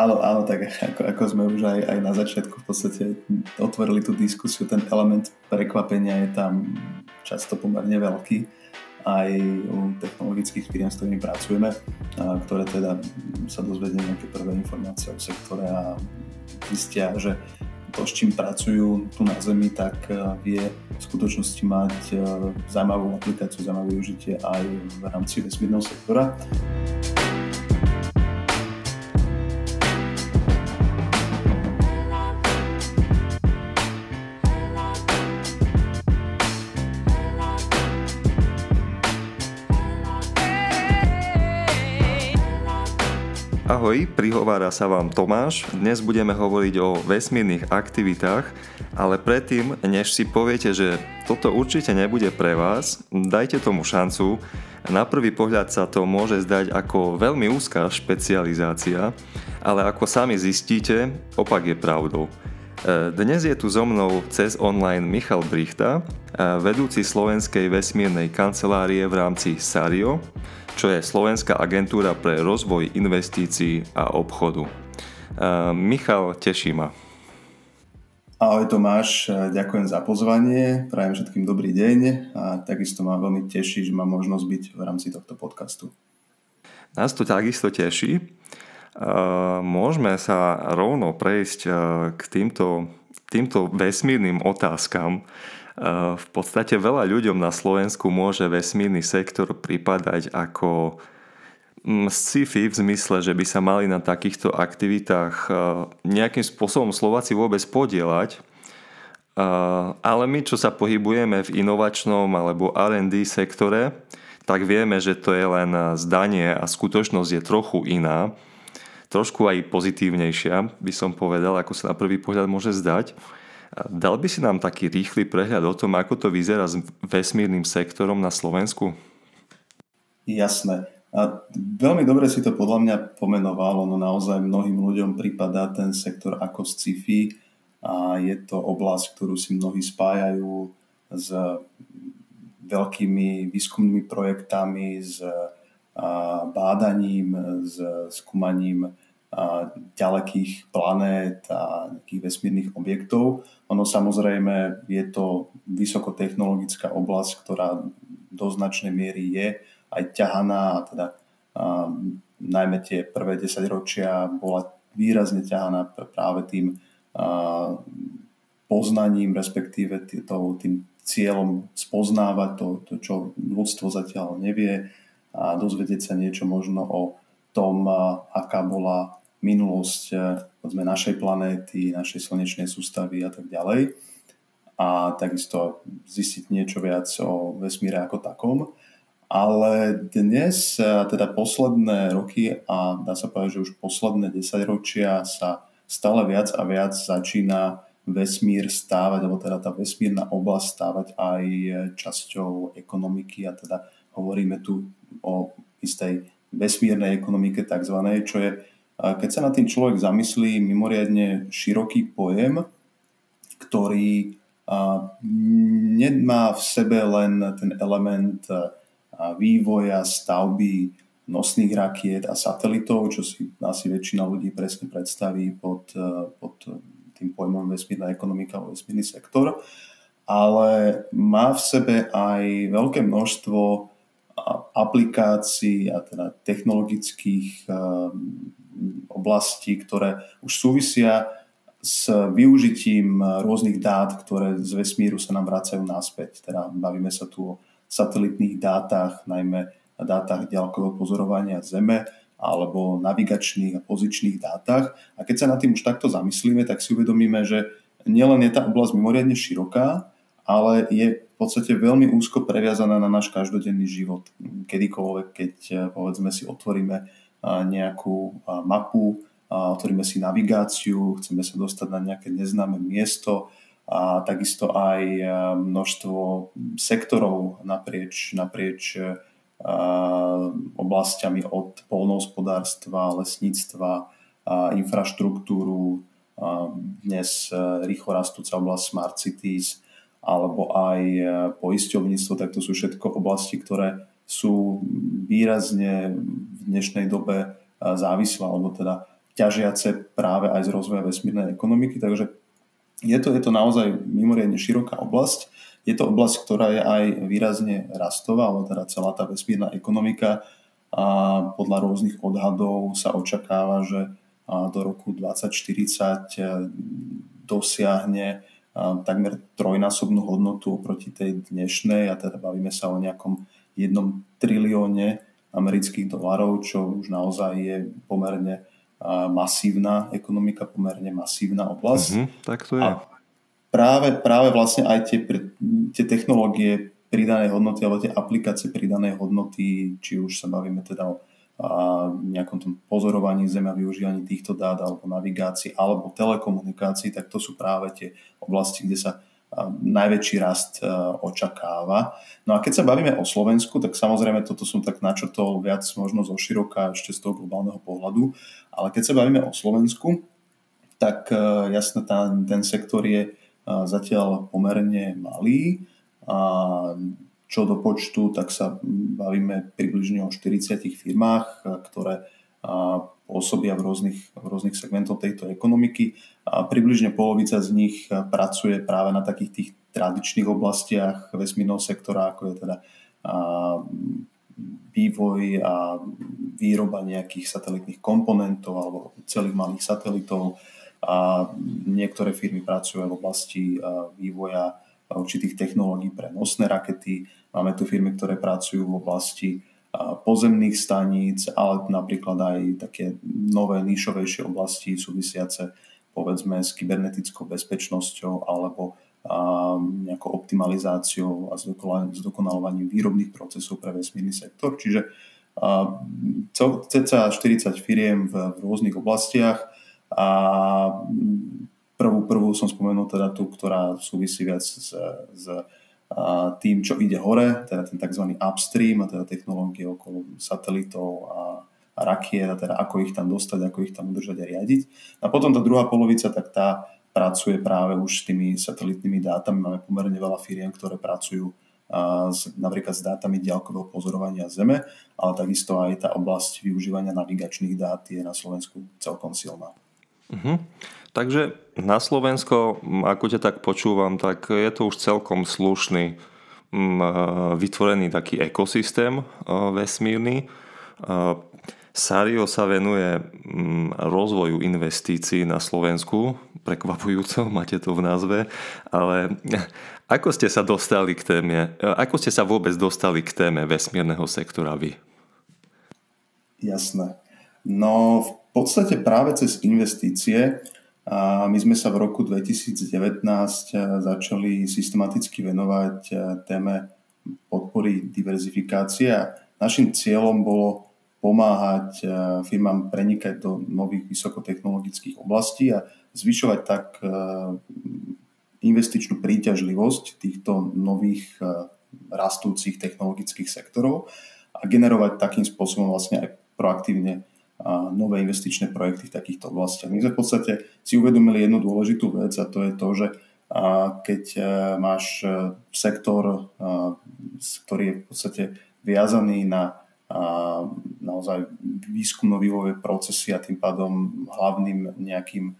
Áno, áno, tak ako, ako sme už aj, aj na začiatku v podstate otvorili tú diskusiu, ten element prekvapenia je tam často pomerne veľký aj u technologických firm, s ktorými pracujeme, ktoré teda sa dozvedia nejaké prvé informácie o sektore a zistia, že to, s čím pracujú tu na Zemi, tak vie v skutočnosti mať zaujímavú aplikáciu, zaujímavé využitie aj v rámci vesmírneho sektora. Ahoj, prihovára sa vám Tomáš. Dnes budeme hovoriť o vesmírnych aktivitách, ale predtým, než si poviete, že toto určite nebude pre vás, dajte tomu šancu. Na prvý pohľad sa to môže zdať ako veľmi úzká špecializácia, ale ako sami zistíte, opak je pravdou. E, dnes je tu so mnou cez online Michal Brichta, e, vedúci slovenskej vesmírnej kancelárie v rámci Sario, čo je Slovenská agentúra pre rozvoj investícií a obchodu. Michal, teší ma. Ahoj Tomáš, ďakujem za pozvanie, prajem všetkým dobrý deň a takisto ma veľmi teší, že mám možnosť byť v rámci tohto podcastu. Nás to takisto teší. Môžeme sa rovno prejsť k týmto, týmto vesmírnym otázkam. V podstate veľa ľuďom na Slovensku môže vesmírny sektor pripadať ako mm, sci-fi v zmysle, že by sa mali na takýchto aktivitách nejakým spôsobom Slováci vôbec podielať. Ale my, čo sa pohybujeme v inovačnom alebo R&D sektore, tak vieme, že to je len zdanie a skutočnosť je trochu iná. Trošku aj pozitívnejšia, by som povedal, ako sa na prvý pohľad môže zdať. Dal by si nám taký rýchly prehľad o tom, ako to vyzerá s vesmírnym sektorom na Slovensku? Jasné. A veľmi dobre si to podľa mňa pomenovalo, no naozaj mnohým ľuďom pripadá ten sektor ako sci-fi a je to oblasť, ktorú si mnohí spájajú s veľkými výskumnými projektami, s bádaním, s skúmaním ďalekých planét a nejakých vesmírnych objektov. Ono samozrejme je to vysokotechnologická oblasť, ktorá do značnej miery je aj ťahaná, teda a, najmä tie prvé 10 ročia bola výrazne ťahaná práve tým a, poznaním, respektíve tým cieľom spoznávať to, to, čo ľudstvo zatiaľ nevie a dozvedieť sa niečo možno o tom, aká bola minulosť eh, povedzme, našej planéty, našej slnečnej sústavy a tak ďalej. A takisto zistiť niečo viac o vesmíre ako takom. Ale dnes, eh, teda posledné roky a dá sa povedať, že už posledné desaťročia sa stále viac a viac začína vesmír stávať, alebo teda tá vesmírna oblasť stávať aj časťou ekonomiky a teda hovoríme tu o istej vesmírnej ekonomike takzvanej, čo je keď sa na tým človek zamyslí, mimoriadne široký pojem, ktorý nemá v sebe len ten element vývoja, stavby nosných rakiet a satelitov, čo si asi väčšina ľudí presne predstaví pod, pod tým pojmom vesmírna ekonomika vesmírny sektor, ale má v sebe aj veľké množstvo aplikácií a teda technologických oblasti, ktoré už súvisia s využitím rôznych dát, ktoré z vesmíru sa nám vracajú naspäť. Teda bavíme sa tu o satelitných dátach, najmä dátach ďalkového pozorovania Zeme alebo navigačných a pozičných dátach. A keď sa nad tým už takto zamyslíme, tak si uvedomíme, že nielen je tá oblasť mimoriadne široká, ale je v podstate veľmi úzko previazaná na náš každodenný život. Kedykoľvek, keď povedzme si otvoríme nejakú mapu, otvoríme si navigáciu, chceme sa dostať na nejaké neznáme miesto a takisto aj množstvo sektorov naprieč, naprieč oblastiami od polnohospodárstva, lesníctva, infraštruktúru, dnes rýchlo rastúca oblasť Smart Cities, alebo aj poisťovníctvo, tak to sú všetko oblasti, ktoré sú výrazne v dnešnej dobe závislé alebo teda ťažiace práve aj z rozvoja vesmírnej ekonomiky, takže je to, je to naozaj mimoriadne široká oblasť. Je to oblasť, ktorá je aj výrazne rastová, alebo teda celá tá vesmírna ekonomika. A podľa rôznych odhadov sa očakáva, že do roku 2040 e, dosiahne takmer trojnásobnú hodnotu oproti tej dnešnej. A teda bavíme sa o nejakom jednom trilióne amerických dolarov, čo už naozaj je pomerne masívna ekonomika, pomerne masívna oblasť. Mm-hmm, tak to je. A práve, práve vlastne aj tie, tie technológie pridanej hodnoty alebo tie aplikácie pridanej hodnoty, či už sa bavíme teda o a nejakom tom pozorovaní Zeme a využívaní týchto dát alebo navigácii alebo telekomunikácií, tak to sú práve tie oblasti, kde sa najväčší rast očakáva. No a keď sa bavíme o Slovensku, tak samozrejme toto som tak načrtol viac možno zo široka ešte z toho globálneho pohľadu, ale keď sa bavíme o Slovensku, tak jasne ten, ten sektor je zatiaľ pomerne malý. A čo do počtu, tak sa bavíme približne o 40 firmách, ktoré pôsobia v rôznych, v rôznych segmentoch tejto ekonomiky. A približne polovica z nich pracuje práve na takých tých tradičných oblastiach vesmírneho sektora, ako je teda vývoj a výroba nejakých satelitných komponentov alebo celých malých satelitov. A niektoré firmy pracujú v oblasti vývoja určitých technológií pre nosné rakety, Máme tu firmy, ktoré pracujú v oblasti pozemných staníc, ale napríklad aj také nové nišovejšie oblasti súvisiace povedzme s kybernetickou bezpečnosťou alebo nejakou optimalizáciou a zdokonalovaním výrobných procesov pre vesmírny sektor. Čiže cca 40 firiem v rôznych oblastiach a prvú, prvú som spomenul teda tú, ktorá súvisí viac s, s tým, čo ide hore, teda ten tzv. upstream, a teda technológie okolo satelitov a, a rakiet, a teda ako ich tam dostať, ako ich tam udržať a riadiť. A potom tá druhá polovica, tak tá pracuje práve už s tými satelitnými dátami. Máme pomerne veľa firiem, ktoré pracujú s, napríklad s dátami diaľkového pozorovania Zeme, ale takisto aj tá oblasť využívania navigačných dát je na Slovensku celkom silná. Uh-huh. Takže na Slovensko, ako ťa tak počúvam, tak je to už celkom slušný vytvorený taký ekosystém vesmírny. Sario sa venuje rozvoju investícií na Slovensku, prekvapujúco, máte to v názve, ale ako ste sa dostali k téme, ako ste sa vôbec dostali k téme vesmírneho sektora vy? Jasné. No v podstate práve cez investície a my sme sa v roku 2019 eh, začali systematicky venovať eh, téme podpory diverzifikácie a našim cieľom bolo pomáhať eh, firmám prenikať do nových vysokotechnologických oblastí a zvyšovať tak investičnú príťažlivosť týchto nových rastúcich technologických sektorov a generovať takým spôsobom vlastne aj proaktívne a nové investičné projekty v takýchto oblastiach. My sme v podstate si uvedomili jednu dôležitú vec a to je to, že keď e, máš e, sektor, ktorý je v podstate viazaný na naozaj výskumno-vývojové procesy a tým pádom hlavným nejakým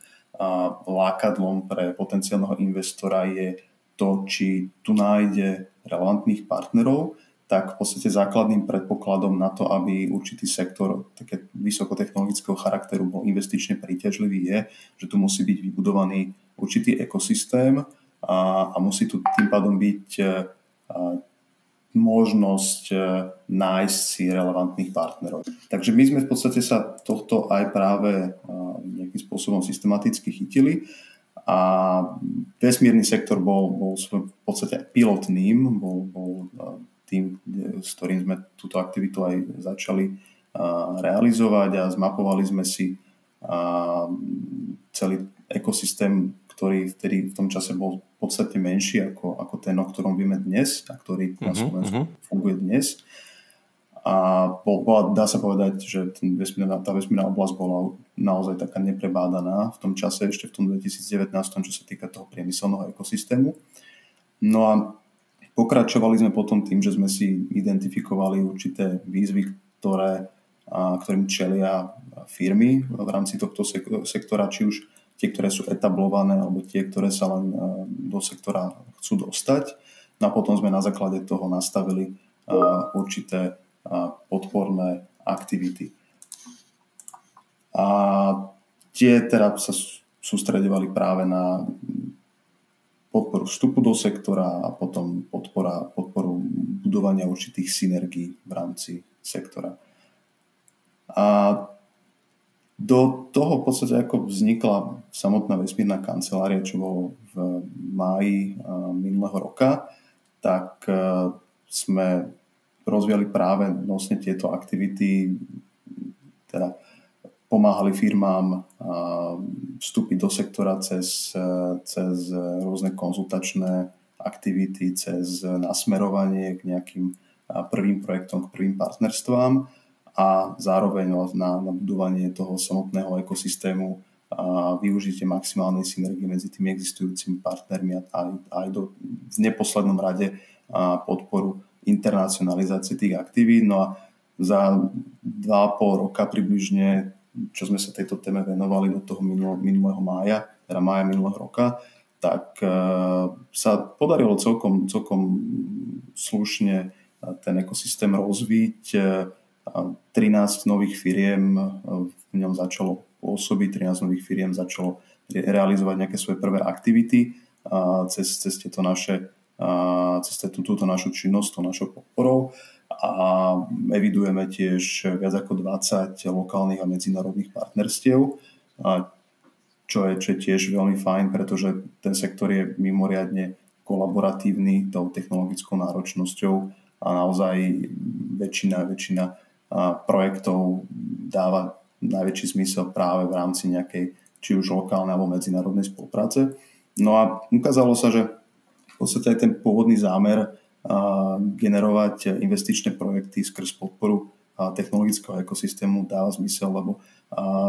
lákadlom pre potenciálneho investora je to, či tu nájde relevantných partnerov, tak v podstate základným predpokladom na to, aby určitý sektor také vysokotechnologického charakteru bol investične príťažlivý je, že tu musí byť vybudovaný určitý ekosystém a, a musí tu tým pádom byť e, možnosť a, e, nájsť si relevantných partnerov. Takže my sme v podstate sa tohto aj práve e, nejakým spôsobom systematicky chytili a vesmírny sektor bol, bol v podstate pilotným, bol, bol tým, s ktorým sme túto aktivitu aj začali realizovať a zmapovali sme si celý ekosystém, ktorý vtedy v tom čase bol podstate menší ako, ako ten, o ktorom vieme dnes a ktorý na mhm, Slovensku uh-huh. funguje dnes. A bola, dá sa povedať, že ten vesmírna, tá vesmírna oblasť bola naozaj taká neprebádaná v tom čase, ešte v tom 2019, čo sa týka toho priemyselného ekosystému. No a Pokračovali sme potom tým, že sme si identifikovali určité výzvy, ktoré ktorým čelia firmy v rámci tohto sektora, či už tie, ktoré sú etablované, alebo tie, ktoré sa len do sektora chcú dostať. No a potom sme na základe toho nastavili určité podporné aktivity. A tie teda sa sústredovali práve na podporu vstupu do sektora a potom podpora, podporu budovania určitých synergií v rámci sektora. A do toho v podstate ako vznikla samotná vesmírna kancelária, čo bolo v máji minulého roka, tak sme rozvíjali práve nosne tieto aktivity, teda pomáhali firmám vstúpiť do sektora cez, cez rôzne konzultačné aktivity, cez nasmerovanie k nejakým prvým projektom, k prvým partnerstvám a zároveň na, na budovanie toho samotného ekosystému a využitie maximálnej synergie medzi tými existujúcimi partnermi a aj, aj do, v neposlednom rade a podporu internacionalizácie tých aktivít. No a za 2,5 roka približne čo sme sa tejto téme venovali do toho minulého mája, teda mája minulého roka, tak e, sa podarilo celkom, celkom slušne e, ten ekosystém rozviť. 13 e, nových firiem v ňom začalo pôsobiť, 13 nových firiem začalo realizovať nejaké svoje prvé aktivity cez, cez tieto naše cez túto našu činnosť, tú našou podporou a evidujeme tiež viac ako 20 lokálnych a medzinárodných partnerstiev, čo je, čo je tiež veľmi fajn, pretože ten sektor je mimoriadne kolaboratívny tou technologickou náročnosťou a naozaj väčšina, väčšina projektov dáva najväčší zmysel práve v rámci nejakej či už lokálnej alebo medzinárodnej spolupráce. No a ukázalo sa, že v podstate aj ten pôvodný zámer generovať investičné projekty skrz podporu technologického ekosystému dáva zmysel, lebo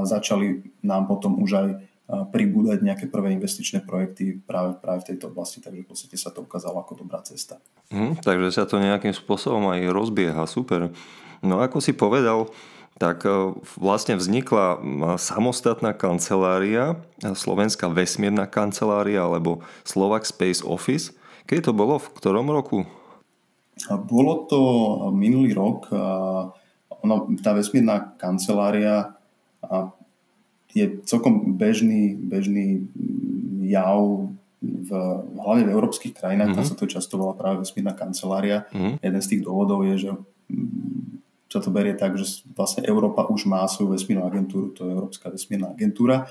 začali nám potom už aj pribúdať nejaké prvé investičné projekty práve, práve v tejto oblasti, takže v podstate sa to ukázalo ako dobrá cesta. Hmm, takže sa to nejakým spôsobom aj rozbieha, super. No ako si povedal, tak e, vlastne vznikla samostatná kancelária, Slovenská vesmírna kancelária alebo Slovak Space Office. Keď to bolo? V ktorom roku? Bolo to minulý rok. Ono, tá vesmírna kancelária je celkom bežný, bežný jav v, hlavne v európskych krajinách, mm-hmm. tam sa to často volá práve vesmírna kancelária. Mm-hmm. Jeden z tých dôvodov je, že sa to berie tak, že vlastne Európa už má svoju vesmírnu agentúru, to je Európska vesmírna agentúra.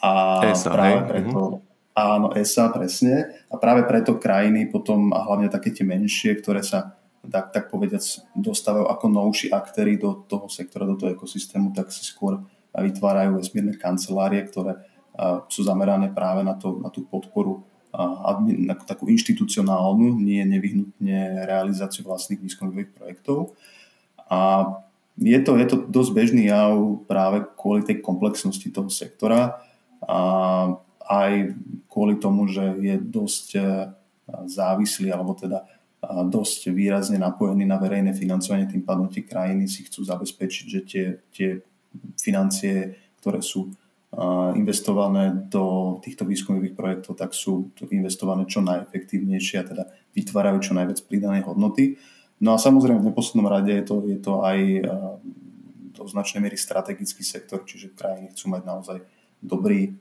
A ESA, práve hej? preto, mm-hmm Áno, ESA, presne. A práve preto krajiny potom, a hlavne také tie menšie, ktoré sa tak, tak povediac dostávajú ako novší aktéry do toho sektora, do toho ekosystému, tak si skôr vytvárajú vesmírne kancelárie, ktoré sú zamerané práve na, to, na tú podporu admin, na takú inštitucionálnu, nie nevyhnutne realizáciu vlastných výskumných projektov. A je to, je to dosť bežný jav práve kvôli tej komplexnosti toho sektora. A aj kvôli tomu, že je dosť e, závislý alebo teda e, dosť výrazne napojený na verejné financovanie, tým pádom tie krajiny si chcú zabezpečiť, že tie, tie financie, ktoré sú e, investované do týchto výskumových projektov, tak sú investované čo najefektívnejšie a teda vytvárajú čo najviac pridanej hodnoty. No a samozrejme v neposlednom rade je to, je to aj do značnej miery strategický sektor, čiže krajiny chcú mať naozaj dobrý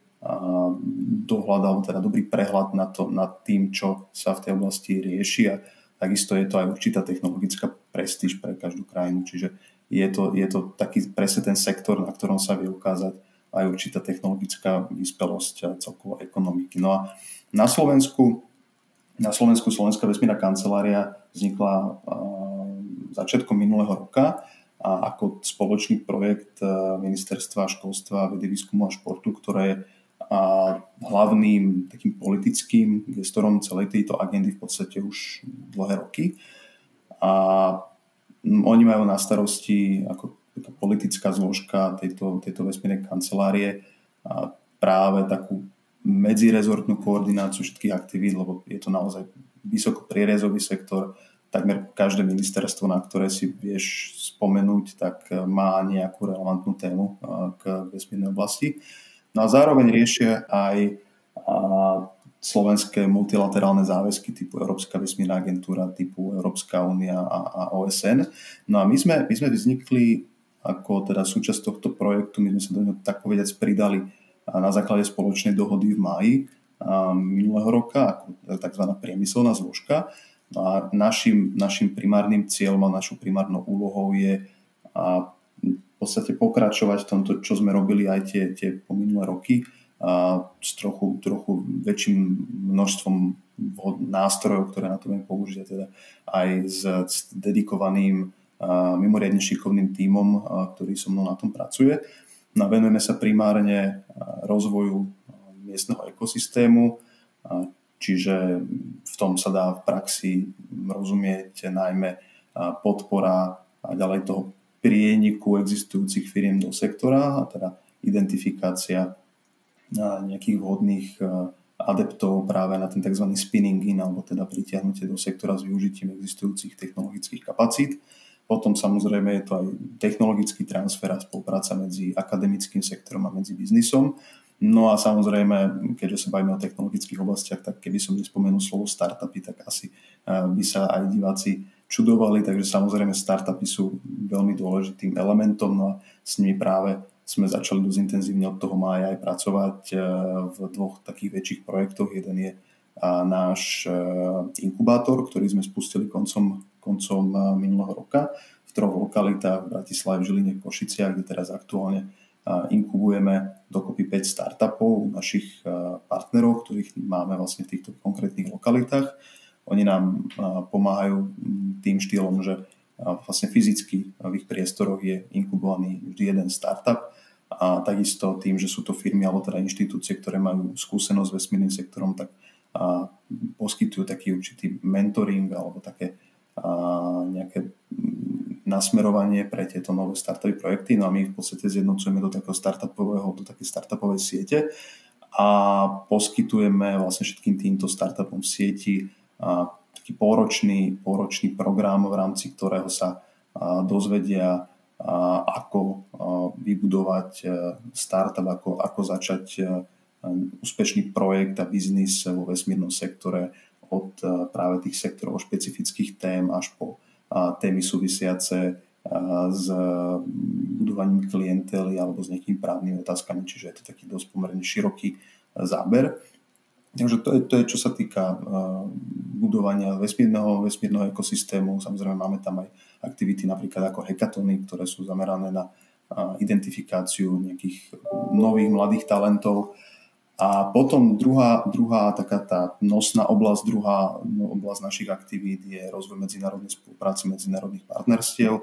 dohľad alebo teda dobrý prehľad nad, to, nad tým, čo sa v tej oblasti rieši a takisto je to aj určitá technologická prestíž pre každú krajinu, čiže je to, je to taký presne ten sektor, na ktorom sa vie ukázať aj určitá technologická vyspelosť a celkovo ekonomiky. No a na Slovensku, na Slovensku Slovenská vesmírna kancelária vznikla začiatkom minulého roka a ako spoločný projekt Ministerstva školstva, vedy, výskumu a športu, ktoré je a hlavným takým politickým gestorom celej tejto agendy v podstate už dlhé roky. A oni majú na starosti ako politická zložka tejto, tejto vesmírnej kancelárie a práve takú medzirezortnú koordináciu všetkých aktivít, lebo je to naozaj vysoko prierezový sektor, takmer každé ministerstvo, na ktoré si vieš spomenúť, tak má nejakú relevantnú tému k vesmírnej oblasti. No a zároveň riešia aj slovenské multilaterálne záväzky typu Európska vesmírna agentúra, typu Európska únia a, a OSN. No a my sme, my sme vznikli ako teda súčasť tohto projektu, my sme sa do neho tak povedať pridali na základe spoločnej dohody v máji minulého roka, ako tzv. priemyselná zložka. No a našim, našim primárnym cieľom a našou primárnou úlohou je v podstate pokračovať v tomto, čo sme robili aj tie, tie pominulé roky, a s trochu, trochu väčším množstvom nástrojov, ktoré na to vieme použiť, teda aj s, s dedikovaným mimoriadne šikovným tímom, ktorý so mnou na tom pracuje. No venujeme sa primárne rozvoju miestneho ekosystému, čiže v tom sa dá v praxi rozumieť najmä podpora a ďalej toho prieniku existujúcich firiem do sektora, a teda identifikácia nejakých vhodných adeptov práve na ten tzv. spinning in, alebo teda pritiahnutie do sektora s využitím existujúcich technologických kapacít. Potom samozrejme je to aj technologický transfer a spolupráca medzi akademickým sektorom a medzi biznisom. No a samozrejme, keďže sa bavíme o technologických oblastiach, tak keby som nespomenul slovo startupy, tak asi by sa aj diváci čudovali, takže samozrejme startupy sú veľmi dôležitým elementom no a s nimi práve sme začali dosť intenzívne od toho mája aj pracovať eh, v dvoch takých väčších projektoch. Jeden je náš eh, inkubátor, ktorý sme spustili koncom koncom eh, minulého roka v troch lokalitách v Bratislave, Žiline, Košiciach, kde teraz aktuálne eh, inkubujeme dokopy 5 startupov našich eh, partnerov, ktorých máme vlastne v týchto konkrétnych lokalitách. Oni nám pomáhajú tým štýlom, že vlastne fyzicky v ich priestoroch je inkubovaný vždy jeden startup a takisto tým, že sú to firmy alebo teda inštitúcie, ktoré majú skúsenosť s vesmírnym sektorom, tak poskytujú taký určitý mentoring alebo také nejaké nasmerovanie pre tieto nové startupové projekty. No a my ich v podstate zjednocujeme do takého startupového, do takej startupovej siete a poskytujeme vlastne všetkým týmto startupom v sieti a taký pôročný, pôročný program, v rámci ktorého sa dozvedia, ako vybudovať e, startup, ako, ako začať e, úspešný projekt a biznis vo vesmírnom sektore, od eh, práve tých sektorov špecifických tém až po témy súvisiace s budovaním klientely alebo s nejakými právnymi otázkami, čiže je to taký dosť pomerne široký záber. Takže to je, to je čo sa týka budovania vesmírneho, vesmírneho ekosystému. Samozrejme máme tam aj aktivity napríklad ako hekatony, ktoré sú zamerané na identifikáciu nejakých nových mladých talentov a potom druhá, druhá taká tá nosná oblasť, druhá no, oblasť našich aktivít je rozvoj medzinárodnej spolupráce, medzinárodných partnerstiev.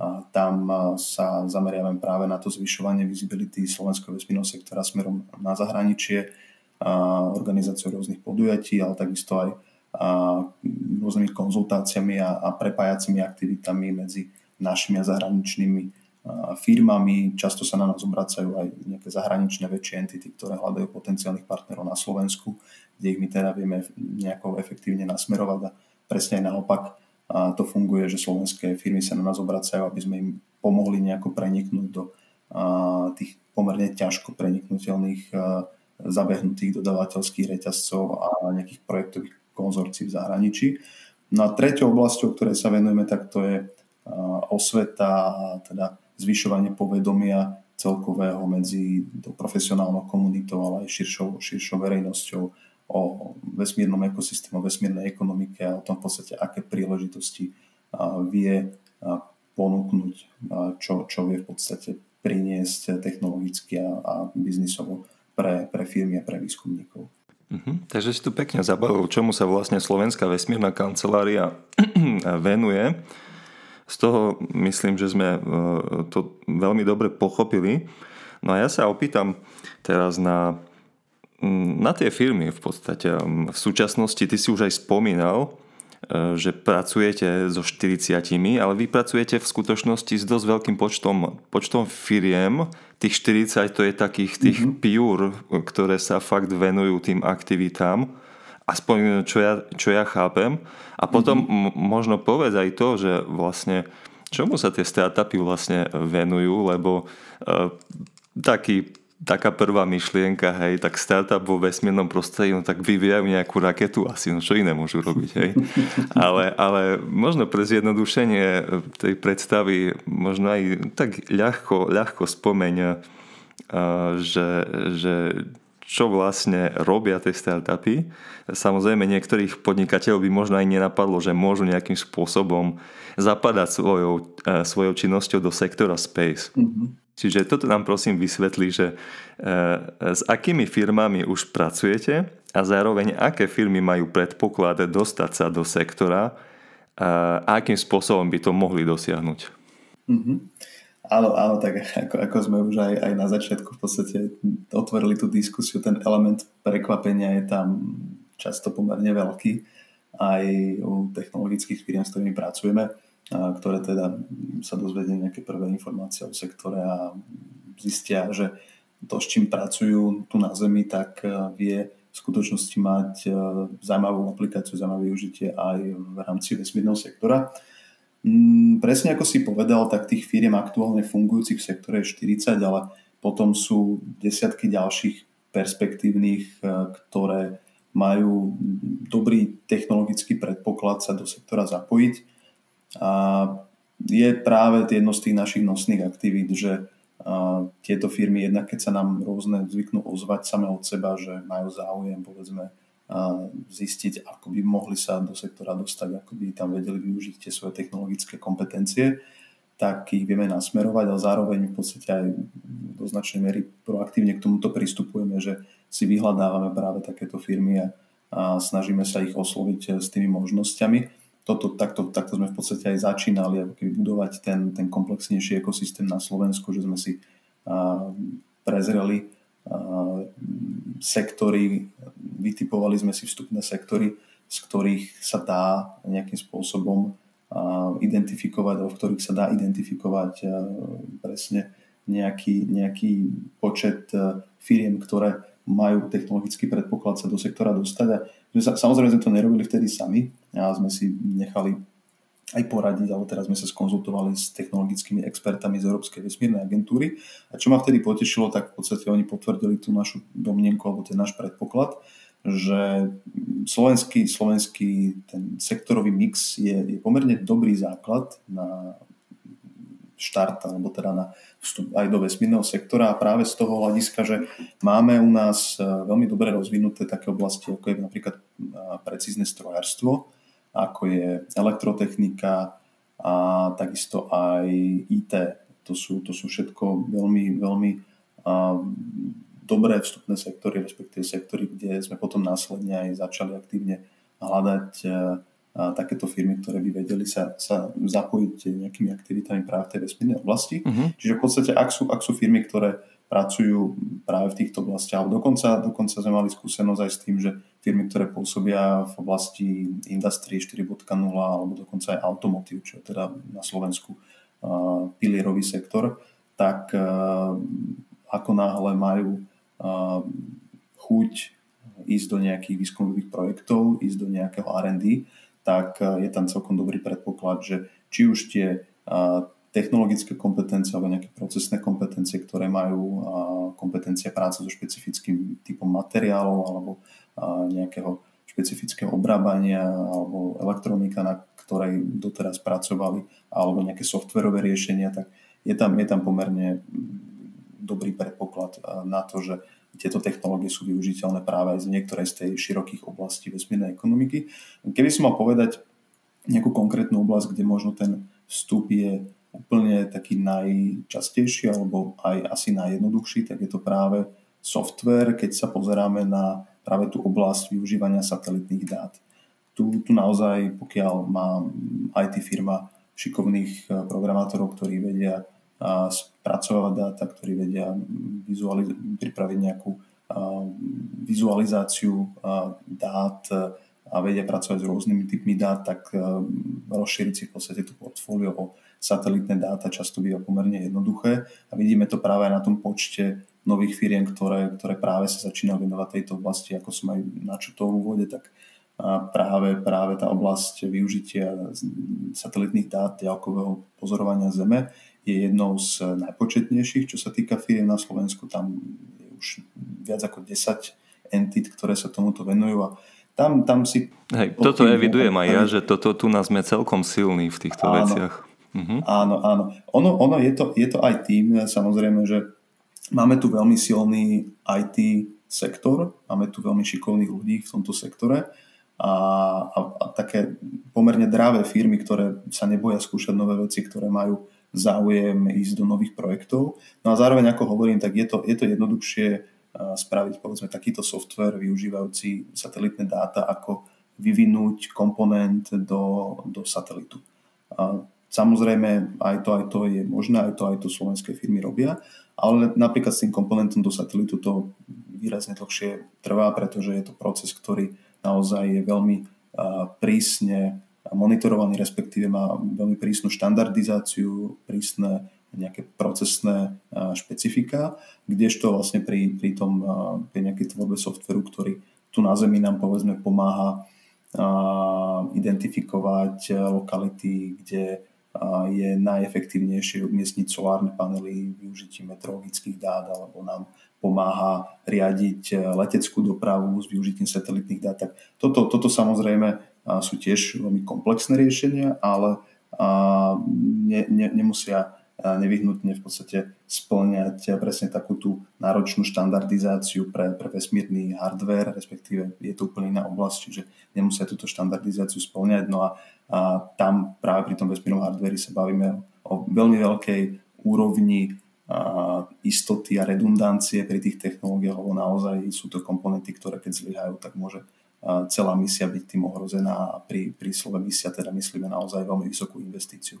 A tam sa zameriavame práve na to zvyšovanie visibility slovenského vesmírneho sektora smerom na zahraničie, a organizáciu rôznych podujatí, ale takisto aj rôznymi konzultáciami a, a prepájacími aktivitami medzi našimi a zahraničnými firmami, často sa na nás obracajú aj nejaké zahraničné väčšie entity, ktoré hľadajú potenciálnych partnerov na Slovensku, kde ich my teda vieme nejako efektívne nasmerovať a presne aj naopak to funguje, že slovenské firmy sa na nás obracajú, aby sme im pomohli nejako preniknúť do tých pomerne ťažko preniknutelných zabehnutých dodávateľských reťazcov a nejakých projektových konzorcií v zahraničí. No a treťou oblasťou, ktorej sa venujeme, tak to je osveta teda zvyšovanie povedomia celkového medzi profesionálnou komunitou, ale aj širšou, širšou verejnosťou o vesmírnom ekosystému, o vesmírnej ekonomike a o tom v podstate, aké príležitosti vie ponúknuť, čo, čo vie v podstate priniesť technologicky a, a biznisovo pre, pre firmy a pre výskumníkov. Mhm. Takže si tu pekne zabavil, čomu sa vlastne Slovenská vesmírna kancelária venuje. Z toho myslím, že sme e, to veľmi dobre pochopili. No a ja sa opýtam teraz na, na tie firmy v podstate. V súčasnosti, ty si už aj spomínal, že pracujete so 40, ale vy pracujete v skutočnosti s dosť veľkým počtom, počtom firiem. Tých 40 to je takých tých mm-hmm. pure, ktoré sa fakt venujú tým aktivitám. aspoň čo ja, čo ja chápem. A potom mm-hmm. možno povedz aj to, že vlastne čomu sa tie startupy vlastne venujú, lebo uh, taký taká prvá myšlienka, hej, tak startup vo vesmírnom prostredí, no tak vyvíjajú nejakú raketu, asi, no čo iné môžu robiť, hej. Ale, ale možno pre zjednodušenie tej predstavy, možno aj tak ľahko, ľahko spomeň, že, že čo vlastne robia tie startupy. Samozrejme, niektorých podnikateľov by možno aj nenapadlo, že môžu nejakým spôsobom zapadať svojou, e, svojou činnosťou do sektora space. Mm-hmm. Čiže toto nám prosím vysvetlí, že e, s akými firmami už pracujete a zároveň aké firmy majú predpoklad dostať sa do sektora a akým spôsobom by to mohli dosiahnuť. Mm-hmm. Áno, áno, tak ako, ako sme už aj, aj na začiatku v podstate otvorili tú diskusiu, ten element prekvapenia je tam často pomerne veľký aj u technologických firiem, s ktorými pracujeme, ktoré teda sa dozvedia nejaké prvé informácie o sektore a zistia, že to, s čím pracujú tu na Zemi, tak e, vie v skutočnosti mať e, zaujímavú aplikáciu, zaujímavé využitie aj v rámci vesmírneho sektora. Mm, presne ako si povedal, tak tých firiem aktuálne fungujúcich v sektore je 40, ale potom sú desiatky ďalších perspektívnych, e, ktoré majú dobrý technologický predpoklad sa do sektora zapojiť. A je práve jedno z tých našich nosných aktivít, že a tieto firmy, jednak keď sa nám rôzne zvyknú ozvať same od seba, že majú záujem povedzme zistiť, ako by mohli sa do sektora dostať, ako by tam vedeli využiť tie svoje technologické kompetencie, tak ich vieme nasmerovať, ale zároveň v podstate aj do značnej miery proaktívne k tomuto pristupujeme, že si vyhľadávame práve takéto firmy a, a snažíme sa ich osloviť s tými možnosťami. Toto, takto, takto sme v podstate aj začínali, ako keby budovať ten, ten komplexnejší ekosystém na Slovensku, že sme si a, prezreli sektory, vytipovali sme si vstupné sektory, z ktorých sa dá nejakým spôsobom identifikovať, alebo v ktorých sa dá identifikovať presne nejaký, nejaký počet firiem, ktoré majú technologický predpoklad sa do sektora dostať. A samozrejme sme to nerobili vtedy sami a sme si nechali aj poradiť, ale teraz sme sa skonzultovali s technologickými expertami z Európskej vesmírnej agentúry. A čo ma vtedy potešilo, tak v podstate oni potvrdili tú našu domnienku alebo ten náš predpoklad, že slovenský, slovenský ten sektorový mix je, je pomerne dobrý základ na štart, alebo teda na vstup aj do vesmírneho sektora a práve z toho hľadiska, že máme u nás veľmi dobre rozvinuté také oblasti, ako je napríklad precízne strojárstvo, ako je elektrotechnika a takisto aj IT. To sú, to sú všetko veľmi, veľmi a, dobré vstupné sektory, respektíve sektory, kde sme potom následne aj začali aktívne hľadať a, takéto firmy, ktoré by vedeli sa, sa zapojiť nejakými aktivitami práve v tej vesmírnej oblasti. Uh-huh. Čiže v podstate, ak sú, ak sú firmy, ktoré pracujú práve v týchto oblastiach. Ale dokonca, dokonca sme mali skúsenosť aj s tým, že firmy, ktoré pôsobia v oblasti Industry 4.0 alebo dokonca aj automotív, čo je teda na Slovensku uh, pilierový sektor, tak uh, ako náhle majú uh, chuť ísť do nejakých výskumových projektov, ísť do nejakého R&D, tak je tam celkom dobrý predpoklad, že či už tie technologické kompetencie alebo nejaké procesné kompetencie, ktoré majú kompetencie práce so špecifickým typom materiálov alebo nejakého špecifického obrábania alebo elektronika, na ktorej doteraz pracovali, alebo nejaké softverové riešenia, tak je tam, je tam pomerne dobrý predpoklad na to, že tieto technológie sú využiteľné práve aj z niektorej z tej širokých oblastí vesmírnej ekonomiky. Keby som mal povedať nejakú konkrétnu oblasť, kde možno ten vstup je úplne taký najčastejší alebo aj asi najjednoduchší, tak je to práve software, keď sa pozeráme na práve tú oblasť využívania satelitných dát. Tu, tu naozaj, pokiaľ má IT firma šikovných eh, programátorov, ktorí vedia spracovať dáta, ktorí vedia vizualiz- pripraviť nejakú vizualizáciu dát a vedia pracovať s rôznymi typmi dát, tak rozšíriť si v podstate tú portfólio o satelitné dáta často býva pomerne jednoduché. A vidíme to práve na tom počte nových firiem, ktoré, ktoré práve sa začínajú venovať tejto oblasti, ako som aj načutol v úvode, tak práve, práve tá oblasť využitia satelitných dát ďalkového pozorovania Zeme je jednou z najpočetnejších, čo sa týka firiem na Slovensku. Tam je už viac ako 10 entit, ktoré sa tomuto venujú a tam, tam si... Hej, toto evidujem aj ja, že toto tu nás sme celkom silní v týchto áno, veciach. Mhm. Áno, áno. Ono, ono je, to, je to aj tým, samozrejme, že máme tu veľmi silný IT sektor, máme tu veľmi šikovných ľudí v tomto sektore a, a, a také pomerne dráve firmy, ktoré sa neboja skúšať nové veci, ktoré majú záujem ísť do nových projektov. No a zároveň, ako hovorím, tak je to, je to jednoduchšie spraviť povedzme takýto software využívajúci satelitné dáta, ako vyvinúť komponent do, do satelitu. A samozrejme, aj to, aj to je možné, aj to, aj to slovenské firmy robia, ale napríklad s tým komponentom do satelitu to výrazne dlhšie trvá, pretože je to proces, ktorý naozaj je veľmi prísne monitorovaný, respektíve má veľmi prísnu štandardizáciu, prísne nejaké procesné špecifika, kdežto vlastne pri, pri, tom, pri nejakej tvorbe softveru, ktorý tu na Zemi nám povedzme pomáha identifikovať lokality, kde je najefektívnejšie umiestniť solárne panely využitím meteorologických dát alebo nám pomáha riadiť leteckú dopravu s využitím satelitných dát. Tak toto, toto samozrejme sú tiež veľmi komplexné riešenia, ale ne, ne, nemusia nevyhnutne v podstate splňať presne takú tú náročnú štandardizáciu pre, pre vesmírny hardware, respektíve je to úplne iná oblasť, čiže nemusia túto štandardizáciu splňať. No a, a tam práve pri tom vesmírnom hardware sa bavíme o veľmi veľkej úrovni a istoty a redundancie pri tých technológiách, lebo naozaj sú to komponenty, ktoré keď zlyhajú, tak môže celá misia byť tým ohrozená a pri, pri slove misia teda myslíme naozaj veľmi vysokú investíciu.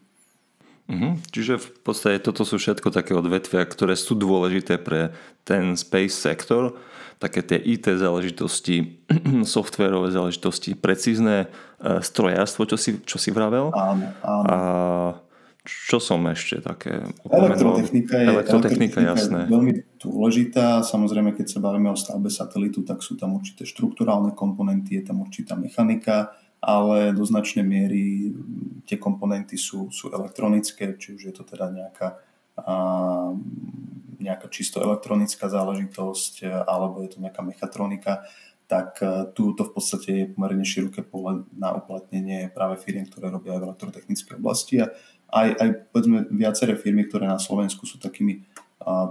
Mhm. Čiže v podstate toto sú všetko také odvetvia, ktoré sú dôležité pre ten space sektor, také tie IT záležitosti, softwarové záležitosti, precízne e, strojárstvo, čo si, čo si vravel. Áno, áno. A čo som ešte také Elektrotechnika je, elektrotechnika, jasné. je veľmi dôležitá. Samozrejme, keď sa bavíme o stavbe satelitu, tak sú tam určité štruktúrálne komponenty, je tam určitá mechanika, ale do značnej miery tie komponenty sú, sú elektronické, či už je to teda nejaká, a, nejaká čisto elektronická záležitosť alebo je to nejaká mechatronika, tak e, tu to v podstate je pomerne široké pole na uplatnenie práve firiem, ktoré robia aj v elektrotechnickej oblasti a aj, aj povedzme viaceré firmy, ktoré na Slovensku sú takými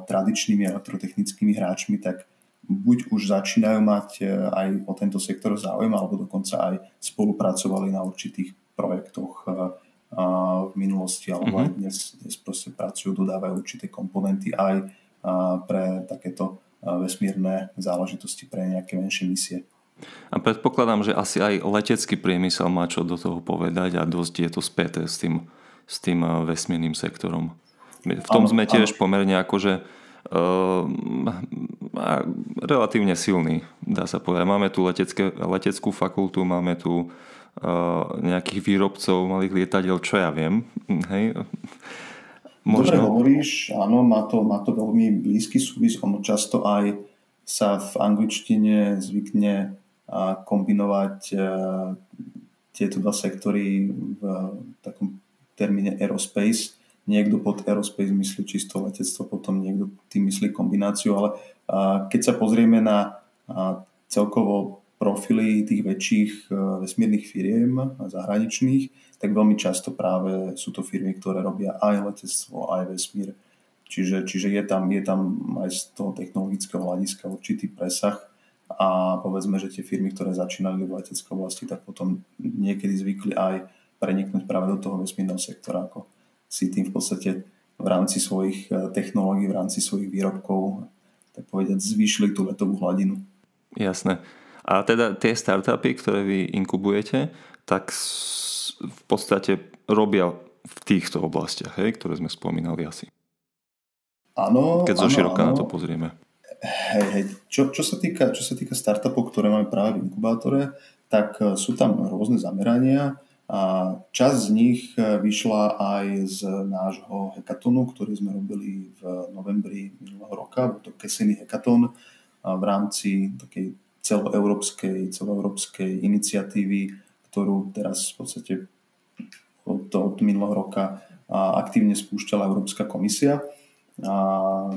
tradičnými elektrotechnickými hráčmi, tak buď už začínajú mať e, aj o tento sektor záujem, alebo dokonca aj spolupracovali na určitých projektoch e, v minulosti, alebo mm-hmm. aj dnes, dnes proste pracujú, dodávajú určité komponenty aj pre takéto vesmírne záležitosti, pre nejaké menšie misie. A predpokladám, že asi aj letecký priemysel má čo do toho povedať a dosť je to späté s tým, s tým vesmírnym sektorom. V tom ano, sme tiež ano. pomerne akože Ehm, relatívne silný, dá sa povedať. Máme tu letecké, leteckú fakultu, máme tu uh, nejakých výrobcov malých lietadiel, čo ja viem. Hej. Možno... Dobre hovoríš, áno, má to, má to veľmi blízky súvis, ono často aj sa v angličtine zvykne kombinovať e, tieto dva sektory v takom termíne aerospace, niekto pod aerospace myslí čisto letectvo, potom niekto tým myslí kombináciu, ale keď sa pozrieme na celkovo profily tých väčších e, vesmírnych firiem zahraničných, tak veľmi často práve sú to firmy, ktoré robia aj letectvo, aj vesmír. Čiže, čiže je, tam, je tam aj z toho technologického hľadiska určitý presah a povedzme, že tie firmy, ktoré začínali v leteckej oblasti, tak potom niekedy zvykli aj preniknúť práve do toho vesmírneho sektora ako si tým v podstate v rámci svojich eh, technológií, v rámci svojich výrobkov tak povedať zvýšili tú letovú hladinu. Jasné. A teda tie startupy, ktoré vy inkubujete, tak v podstate robia v týchto oblastiach, hej, ktoré sme spomínali asi. Áno. Keď zo široka na to pozrieme. Hej, hej. Čo, čo, sa týka, čo sa týka startupov, ktoré máme práve v inkubátore, tak eh, sú tam rôzne zamerania A časť z nich vyšla aj z nášho hekatonu, ktorý sme robili v novembri minulého roka. Bol to Cassini hekaton v rámci takej celoeurópskej, celoeurópskej iniciatívy, ktorú teraz v podstate od, od minulého roka aktívne spúšťala Európska komisia. A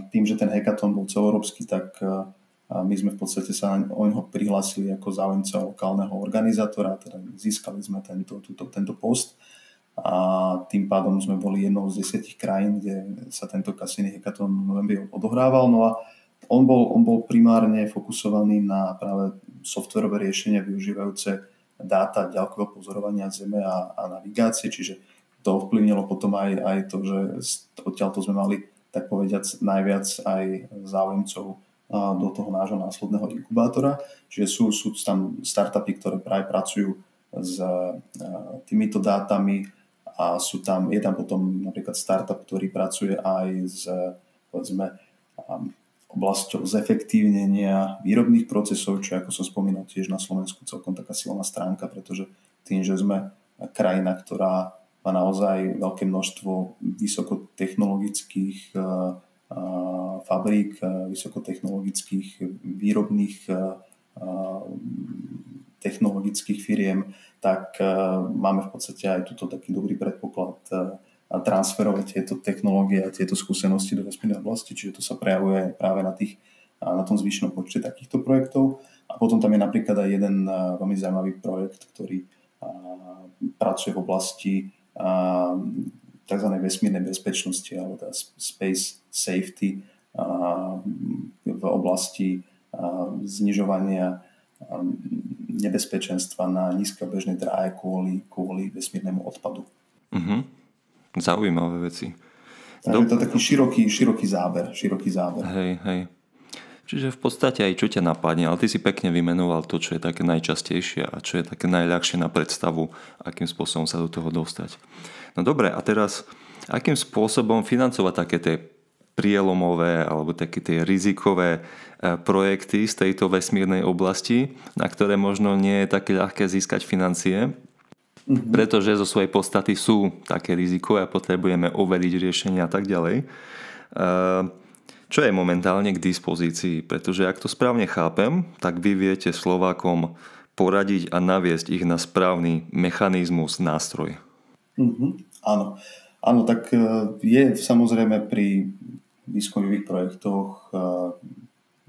tým, že ten hackathon bol celoeurópsky, tak my sme v podstate sa o neho prihlásili ako záujemca lokálneho organizátora, teda získali sme tento, túto, tento post a tým pádom sme boli jednou z desiatich krajín, kde sa tento Cassini Hackathon v novembri odohrával. No a on bol, on bol primárne fokusovaný na práve softverové riešenia využívajúce dáta ďalkového pozorovania Zeme a, a navigácie, čiže to ovplyvnilo potom aj, aj to, že odtiaľto sme mali tak povediac najviac aj záujemcov do toho nášho následného inkubátora. Čiže sú, sú tam startupy, ktoré práve pracujú s týmito dátami a sú tam, je tam potom napríklad startup, ktorý pracuje aj s povedzme, oblasťou zefektívnenia výrobných procesov, čo ako som spomínal tiež na Slovensku celkom taká silná stránka, pretože tým, že sme krajina, ktorá má naozaj veľké množstvo vysokotechnologických fabrík, vysokotechnologických výrobných technologických firiem, tak máme v podstate aj túto taký dobrý predpoklad transferovať tieto technológie a tieto skúsenosti do vesmírnej oblasti, čiže to sa prejavuje práve na, tých, na tom zvýšenom počte takýchto projektov. A potom tam je napríklad aj jeden veľmi zaujímavý projekt, ktorý pracuje v oblasti tzv. vesmírnej bezpečnosti alebo teda space safety v oblasti znižovania nebezpečenstva na nízkobežnej dráhe kvôli, kvôli vesmírnemu odpadu. Uh-huh. Zaujímavé veci. Takže je to taký široký, široký záber. Široký záber. Hej, hej. Čiže v podstate aj čo ťa napadne, ale ty si pekne vymenoval to, čo je také najčastejšie a čo je také najľahšie na predstavu, akým spôsobom sa do toho dostať. No dobre, a teraz akým spôsobom financovať také tie prielomové alebo také tie rizikové e, projekty z tejto vesmírnej oblasti, na ktoré možno nie je také ľahké získať financie, mm-hmm. pretože zo svojej podstaty sú také rizikové a potrebujeme overiť riešenia a tak ďalej. E, čo je momentálne k dispozícii? Pretože ak to správne chápem, tak vy viete Slovákom poradiť a naviesť ich na správny mechanizmus, nástroj. Mm-hmm. Áno. Áno, tak e, je samozrejme pri výskumových projektoch e,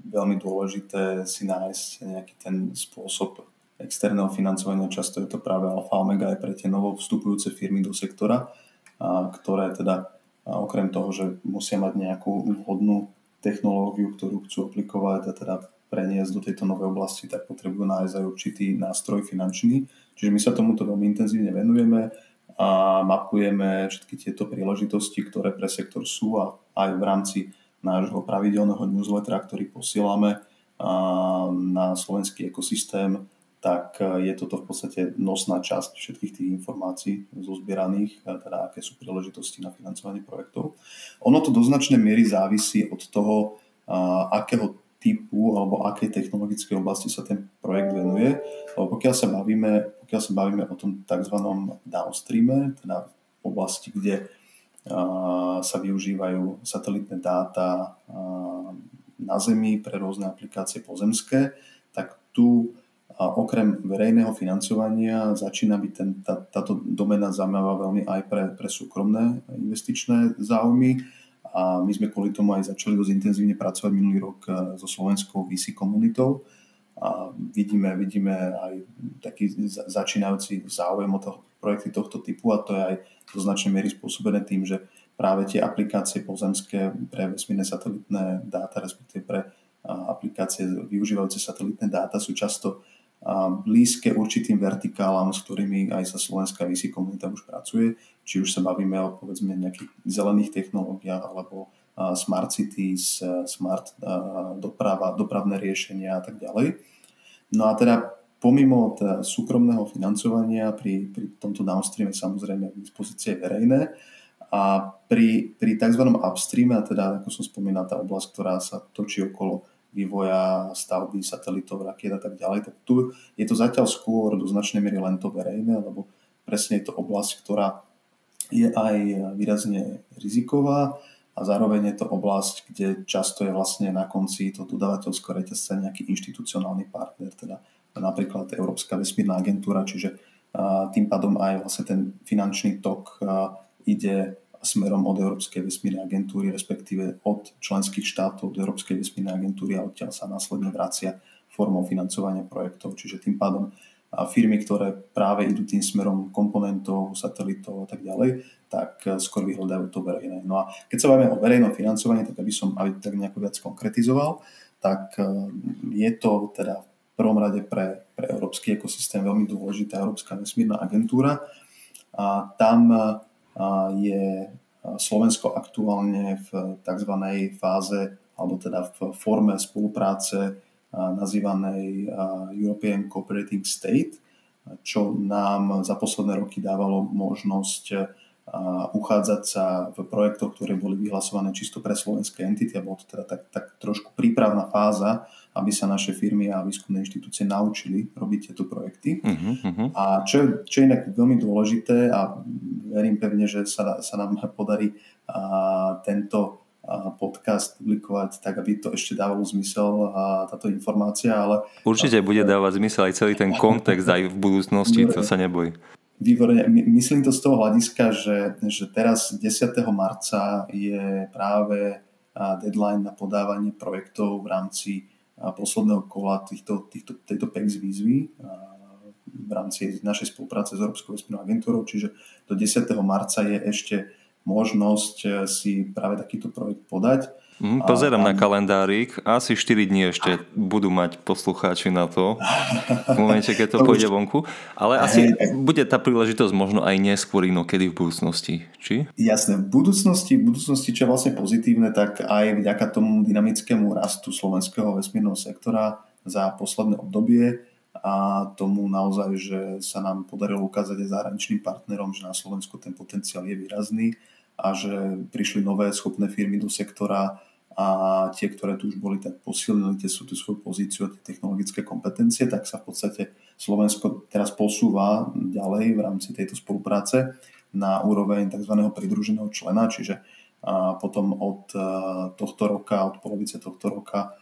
veľmi dôležité si nájsť nejaký ten spôsob externého financovania. Často je to práve alfa omega aj pre tie novo vstupujúce firmy do sektora, ktoré teda okrem toho, že musia mať nejakú vhodnú technológiu, ktorú chcú aplikovať a teda preniesť do tejto novej oblasti, tak potrebujú nájsť aj určitý nástroj finančný. Čiže my sa tomuto veľmi intenzívne venujeme a mapujeme všetky tieto príležitosti, ktoré pre sektor sú a aj v rámci nášho pravidelného newslettera, ktorý posielame na slovenský ekosystém, tak je toto v podstate nosná časť všetkých tých informácií zozbieraných, teda aké sú príležitosti na financovanie projektov. Ono to do značnej miery závisí od toho, akého typu alebo akej technologickej oblasti sa ten projekt venuje. Pokiaľ sa bavíme, pokiaľ sa bavíme o tom tzv. downstreame, teda v oblasti, kde sa využívajú satelitné dáta na Zemi pre rôzne aplikácie pozemské, tak tu okrem verejného financovania začína byť ten, tá, táto domena zaujímavá veľmi aj pre, pre súkromné investičné záujmy. A my sme kvôli tomu aj začali dosť intenzívne pracovať minulý rok eh, so slovenskou VC komunitou. A vidíme, vidíme aj taký začínajúci záujem o toho, projekty tohto typu a to je aj do značnej miery spôsobené tým, že práve tie aplikácie pozemské pre vesmírne satelitné dáta, respektíve pre aplikácie využívajúce satelitné dáta sú často blízke určitým vertikálam, s ktorými aj sa slovenská VC komunita už pracuje, či už sa bavíme o povedzme nejakých zelených technológiách alebo smart cities, smart doprava, dopravné riešenia a tak ďalej. No a teda pomimo teda súkromného financovania pri, pri tomto downstreame samozrejme k dispozície verejné a pri, pri tzv. upstreame, a teda ako som spomínal, tá oblasť, ktorá sa točí okolo vývoja stavby satelitov, rakiet a tak ďalej, tak tu je to zatiaľ skôr do značnej miery len to verejné, lebo presne je to oblasť, ktorá je aj výrazne riziková a zároveň je to oblasť, kde často je vlastne na konci to dodávateľského reťazca nejaký inštitucionálny partner, teda napríklad Európska vesmírna agentúra, čiže tým pádom aj vlastne ten finančný tok ide smerom od Európskej vesmírnej agentúry, respektíve od členských štátov do Európskej vesmírnej agentúry a odtiaľ sa následne vracia formou financovania projektov. Čiže tým pádom firmy, ktoré práve idú tým smerom komponentov, satelitov a tak ďalej, tak eh, skôr vyhľadajú to verejné. No a keď sa bavíme o verejnom financovaní, tak aby som aby tak nejako viac konkretizoval, tak eh, je to teda v prvom rade pre, pre európsky ekosystém veľmi dôležitá Európska vesmírna agentúra a tam eh, je Slovensko aktuálne v tzv. fáze alebo teda v forme spolupráce nazývanej European Cooperating State, čo nám za posledné roky dávalo možnosť uchádzať sa v projektoch, ktoré boli vyhlasované čisto pre slovenské entity a bolo to teda tak, tak trošku prípravná fáza, aby sa naše firmy a výskumné inštitúcie naučili robiť tieto projekty. Uh-huh, A čo, čo je inak veľmi dôležité a verím pevne, že sa, sa nám podarí a, tento podcast publikovať tak, aby to ešte dávalo zmysel a táto informácia, ale... Určite bude dávať zmysel aj celý ten kontext aj v budúcnosti, to sa neboj. Výborne. Myslím to z toho hľadiska, že, že teraz 10. marca je práve deadline na podávanie projektov v rámci posledného kola týchto, týchto, tejto PEX výzvy v rámci našej spolupráce s Európskou vesmírnou agentúrou, čiže do 10. marca je ešte možnosť eh, si práve takýto projekt podať. Mm, pozerám a, na kalendárik, asi 4 dní ešte budú mať poslucháči na to, v momente, keď to, to pôjde už... vonku, ale asi hej, bude tá príležitosť možno aj neskôr inokedy v budúcnosti, či? Jasné, v budúcnosti, v budúcnosti, čo je vlastne pozitívne, tak aj vďaka tomu dynamickému rastu slovenského vesmírneho sektora za posledné obdobie a tomu naozaj, že sa nám podarilo ukázať aj zahraničným partnerom, že na Slovensku ten potenciál je výrazný a že prišli nové schopné firmy do sektora a tie, ktoré tu už boli, tak posilnili tie, tú svoju pozíciu a tie technologické kompetencie, tak sa v podstate Slovensko teraz posúva ďalej v rámci tejto spolupráce na úroveň tzv. pridruženého člena, čiže a potom od tohto roka, od polovice tohto roka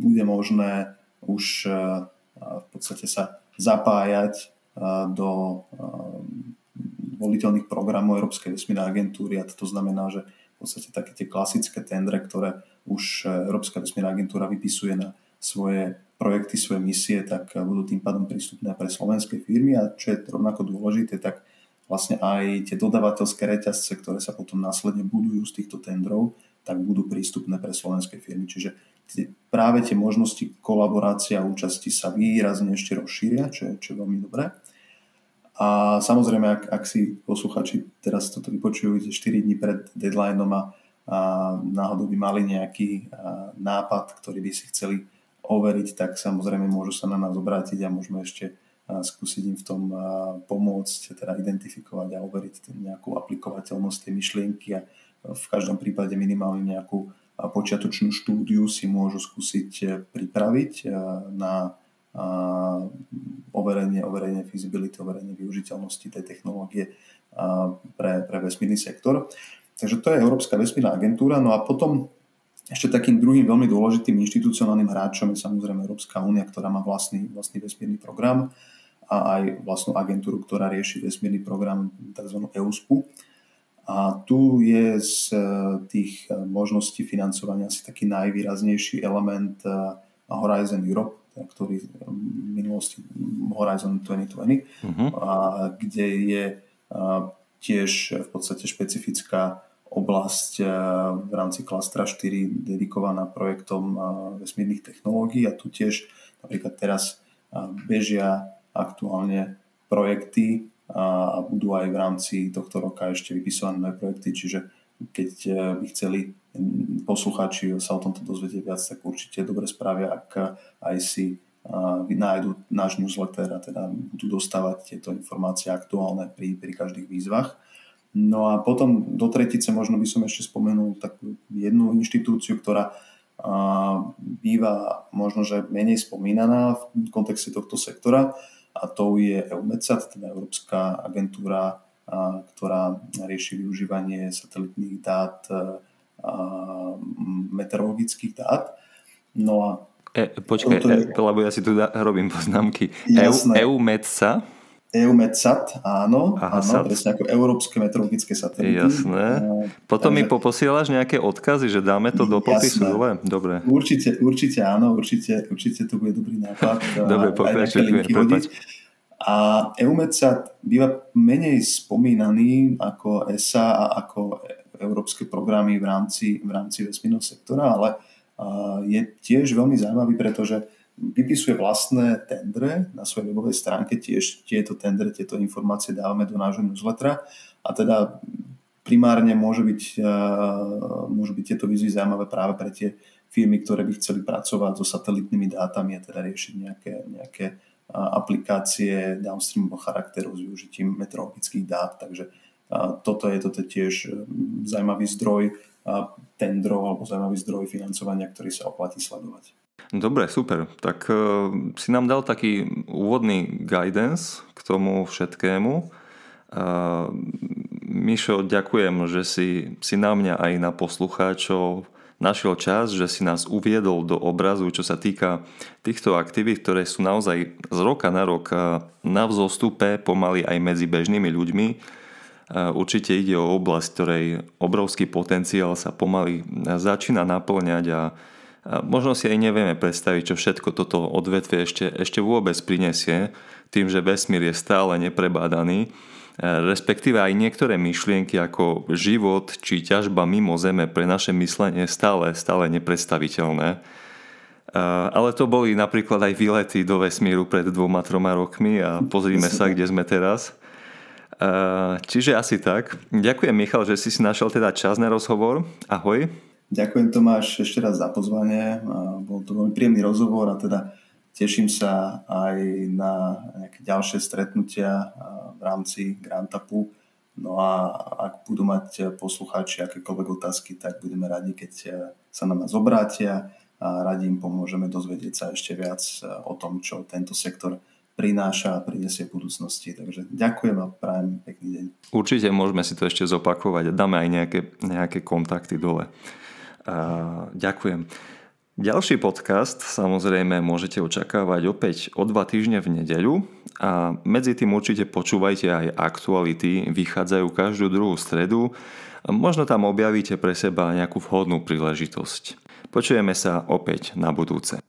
bude možné už v podstate sa zapájať do voliteľných programov Európskej vesmírnej agentúry a to znamená, že v podstate také tie klasické tendre, ktoré už e, Európska vesmírna agentúra vypisuje na svoje projekty, svoje misie, tak e, budú tým pádom prístupné pre slovenské firmy a čo je rovnako dôležité, tak vlastne aj tie dodávateľské reťazce, ktoré sa potom následne budujú z týchto tendrov, tak budú prístupné pre slovenské firmy. Čiže práve tie možnosti kolaborácia a účasti sa výrazne ešte rozšíria, čo je, čo je veľmi dobré. A samozrejme, ak, ak si posluchači teraz toto vypočujú 4 dní pred deadlineom a, a náhodou by mali nejaký a, nápad, ktorý by si chceli overiť, tak samozrejme môžu sa na nás obrátiť a môžeme ešte a, skúsiť im v tom a, pomôcť, teda identifikovať a overiť nejakú aplikovateľnosť tej myšlienky a v každom prípade minimálne nejakú počiatočnú štúdiu si môžu skúsiť e, pripraviť na overenie, overenie feasibility, overenie využiteľnosti tej technológie pre, pre vesmírny sektor. Takže to je Európska vesmírna agentúra. No a potom ešte takým druhým veľmi dôležitým inštitucionálnym hráčom je samozrejme Európska únia, ktorá má vlastný, vlastný vesmírny program a aj vlastnú agentúru, ktorá rieši vesmírny program tzv. EUSPU. A tu je z tých možností financovania asi taký najvýraznejší element Horizon Europe, ktorý v minulosti Horizon 2020, uh-huh. a, kde je a, tiež v podstate špecifická oblasť a, v rámci klastra 4 dedikovaná projektom a, vesmírnych technológií a tu tiež napríklad teraz a, bežia aktuálne projekty a, a budú aj v rámci tohto roka ešte vypisované nové projekty, čiže keď by chceli poslucháči sa o tomto dozvedieť viac, tak určite dobre spravia, ak aj si nájdu náš newsletter a teda budú dostávať tieto informácie aktuálne pri, pri každých výzvach. No a potom do tretice možno by som ešte spomenul takú jednu inštitúciu, ktorá býva možno, že menej spomínaná v kontexte tohto sektora a tou je EUMETSAT, teda Európska agentúra, ktorá rieši využívanie satelitných dát, meteorologických dát. No a E, počkaj, je... e, lebo ja si tu da, robím poznámky. EU, EUMETSA? EUMETSAT, áno, Aha, áno sat. presne ako Európske meteorologické satelity. Jasné. Potom Takže... mi poposielaš nejaké odkazy, že dáme to do popisu dole? Dobre. Určite, určite áno, určite, určite to bude dobrý nápad. Dobre, pokračujem. A EUMETSAT býva menej spomínaný ako ESA a ako európske programy v rámci, v rámci vesmírneho sektora, ale je tiež veľmi zaujímavý, pretože vypisuje vlastné tendre na svojej webovej stránke, tiež tieto tendre, tieto informácie dávame do nášho newslettera a teda primárne môže byť, môžu byť tieto výzvy zaujímavé práve pre tie firmy, ktoré by chceli pracovať so satelitnými dátami a teda riešiť nejaké, nejaké aplikácie downstreamového charakteru s využitím meteorologických dát. Takže toto je, toto tiež zaujímavý zdroj tendrov alebo zaujímavý zdroj financovania, ktorý sa oplatí sledovať. Dobre, super. Tak uh, si nám dal taký úvodný guidance k tomu všetkému. Uh, Mišo, ďakujem, že si, si na mňa aj na poslucháčov našiel čas, že si nás uviedol do obrazu, čo sa týka týchto aktivít, ktoré sú naozaj z roka na rok na vzostupe, pomaly aj medzi bežnými ľuďmi. Určite ide o oblasť, ktorej obrovský potenciál sa pomaly začína naplňať a možno si aj nevieme predstaviť, čo všetko toto odvetvie ešte, ešte vôbec prinesie, tým, že vesmír je stále neprebádaný, respektíve aj niektoré myšlienky ako život či ťažba mimo Zeme pre naše myslenie stále, stále nepredstaviteľné. Ale to boli napríklad aj výlety do vesmíru pred dvoma, troma rokmi a pozrime sa, kde sme teraz. Čiže asi tak. Ďakujem Michal, že si si našiel teda čas na rozhovor. Ahoj. Ďakujem Tomáš ešte raz za pozvanie. Bol to veľmi príjemný rozhovor a teda teším sa aj na nejaké ďalšie stretnutia v rámci Grantapu. No a ak budú mať poslucháči akékoľvek otázky, tak budeme radi, keď sa na nás obrátia a radi im pomôžeme dozvedieť sa ešte viac o tom, čo tento sektor prináša a prinesie v budúcnosti. Takže ďakujem a prajem pekný deň. Určite môžeme si to ešte zopakovať a dáme aj nejaké, nejaké kontakty dole. A, ďakujem. Ďalší podcast samozrejme môžete očakávať opäť o dva týždne v nedeľu a medzi tým určite počúvajte aj aktuality, vychádzajú každú druhú stredu. Možno tam objavíte pre seba nejakú vhodnú príležitosť. Počujeme sa opäť na budúce.